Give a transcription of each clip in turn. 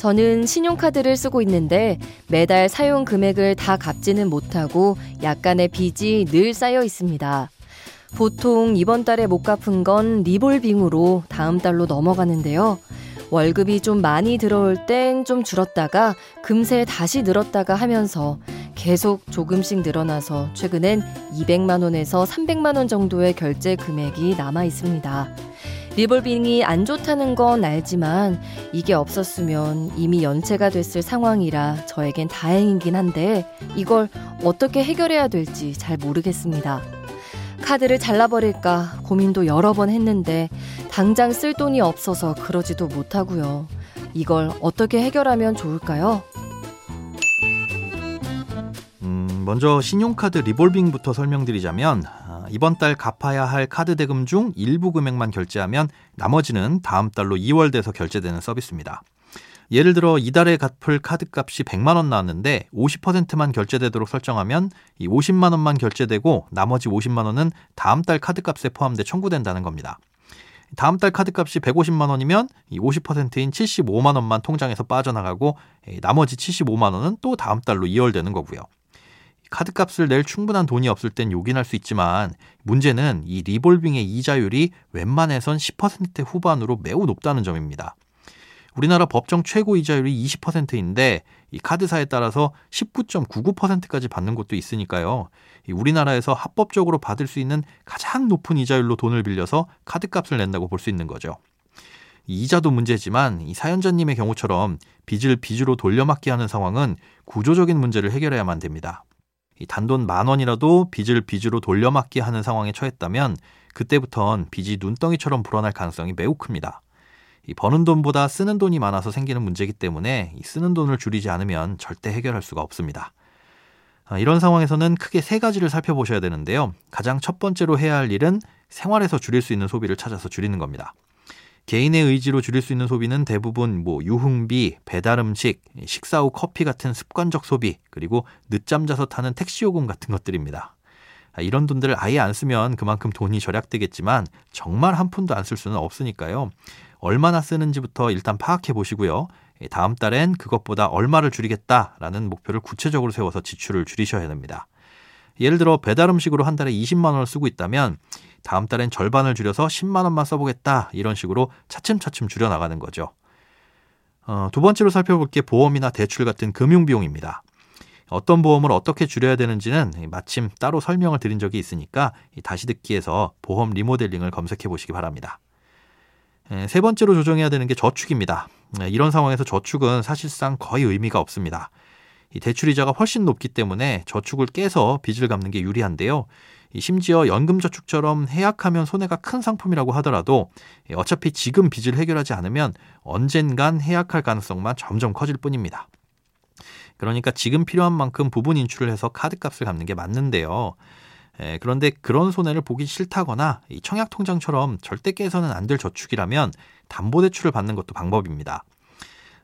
저는 신용카드를 쓰고 있는데 매달 사용 금액을 다 갚지는 못하고 약간의 빚이 늘 쌓여 있습니다. 보통 이번 달에 못 갚은 건 리볼빙으로 다음 달로 넘어가는데요. 월급이 좀 많이 들어올 땐 좀 줄었다가 금세 다시 늘었다가 하면서 계속 조금씩 늘어나서 최근엔 200만 원에서 300만 원 정도의 결제 금액이 남아 있습니다. 리볼빙이 안 좋다는 건 알지만 이게 없었으면 이미 연체가 됐을 상황이라 저에겐 다행이긴 한데 이걸 어떻게 해결해야 될지 잘 모르겠습니다. 카드를 잘라버릴까 고민도 여러 번 했는데 당장 쓸 돈이 없어서 그러지도 못하고요. 이걸 어떻게 해결하면 좋을까요? 음, 먼저 신용카드 리볼빙부터 설명드리자면 아, 이번 달 갚아야 할 카드 대금 중 일부 금액만 결제하면 나머지는 다음 달로 2월 돼서 결제되는 서비스입니다. 예를 들어 이달에 갚을 카드값이 100만 원 나왔는데 50%만 결제되도록 설정하면 이 50만 원만 결제되고 나머지 50만 원은 다음 달 카드값에 포함돼 청구된다는 겁니다. 다음 달 카드값이 150만 원이면 이 50%인 75만 원만 통장에서 빠져나가고 나머지 75만 원은 또 다음 달로 이월되는 거고요. 카드값을 낼 충분한 돈이 없을 땐 요긴할 수 있지만 문제는 이 리볼빙의 이자율이 웬만해선 10% 후반으로 매우 높다는 점입니다. 우리나라 법정 최고 이자율이 20%인데 이 카드사에 따라서 19.99%까지 받는 곳도 있으니까요. 우리나라에서 합법적으로 받을 수 있는 가장 높은 이자율로 돈을 빌려서 카드값을 낸다고 볼 수 있는 거죠. 이자도 문제지만 이 사연자님의 경우처럼 빚을 빚으로 돌려막기 하는 상황은 구조적인 문제를 해결해야만 됩니다. 이 단돈 만 원이라도 빚을 빚으로 돌려막기 하는 상황에 처했다면 그때부턴 빚이 눈덩이처럼 불어날 가능성이 매우 큽니다. 이 버는 돈보다 쓰는 돈이 많아서 생기는 문제이기 때문에 이 쓰는 돈을 줄이지 않으면 절대 해결할 수가 없습니다. 아, 이런 상황에서는 크게 세 가지를 살펴보셔야 되는데요. 가장 첫 번째로 해야 할 일은 생활에서 줄일 수 있는 소비를 찾아서 줄이는 겁니다. 개인의 의지로 줄일 수 있는 소비는 대부분 뭐 유흥비, 배달 음식, 식사 후 커피 같은 습관적 소비, 그리고 늦잠 자서 타는 택시 요금 같은 것들입니다. 아, 이런 돈들을 아예 안 쓰면 그만큼 돈이 절약되겠지만 정말 한 푼도 안 쓸 수는 없으니까요. 얼마나 쓰는지부터 일단 파악해 보시고요. 예, 다음 달엔 그것보다 얼마를 줄이겠다라는 목표를 구체적으로 세워서 지출을 줄이셔야 됩니다. 예를 들어 배달 음식으로 한 달에 20만 원을 쓰고 있다면 다음 달엔 절반을 줄여서 10만 원만 써보겠다 이런 식으로 차츰차츰 줄여 나가는 거죠. 어, 두 번째로 살펴볼 게 보험이나 대출 같은 금융 비용입니다. 어떤 보험을 어떻게 줄여야 되는지는 마침 따로 설명을 드린 적이 있으니까 다시 듣기에서 보험 리모델링을 검색해 보시기 바랍니다. 세 번째로 조정해야 되는 게 저축입니다. 이런 상황에서 저축은 사실상 거의 의미가 없습니다. 대출 이자가 훨씬 높기 때문에 저축을 깨서 빚을 갚는 게 유리한데요. 심지어 연금저축처럼 해약하면 손해가 큰 상품이라고 하더라도 어차피 지금 빚을 해결하지 않으면 언젠간 해약할 가능성만 점점 커질 뿐입니다. 그러니까 지금 필요한 만큼 부분 인출을 해서 카드값을 갚는 게 맞는데요. 에, 그런데 그런 손해를 보기 싫다거나 이 청약통장처럼 절대 깨서는 안 될 저축이라면 담보대출을 받는 것도 방법입니다.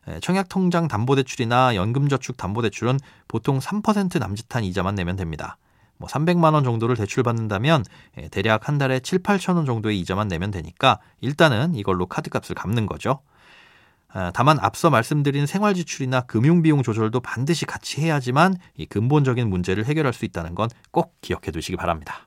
에, 청약통장 담보대출이나 연금저축 담보대출은 보통 3% 남짓한 이자만 내면 됩니다. 뭐 300만 원 정도를 대출 받는다면 에, 대략 한 달에 7, 8천 원 정도의 이자만 내면 되니까 일단은 이걸로 카드값을 갚는 거죠. 아, 다만 앞서 말씀드린 생활지출이나 금융비용 조절도 반드시 같이 해야지만 이 근본적인 문제를 해결할 수 있다는 건 꼭 기억해 두시기 바랍니다.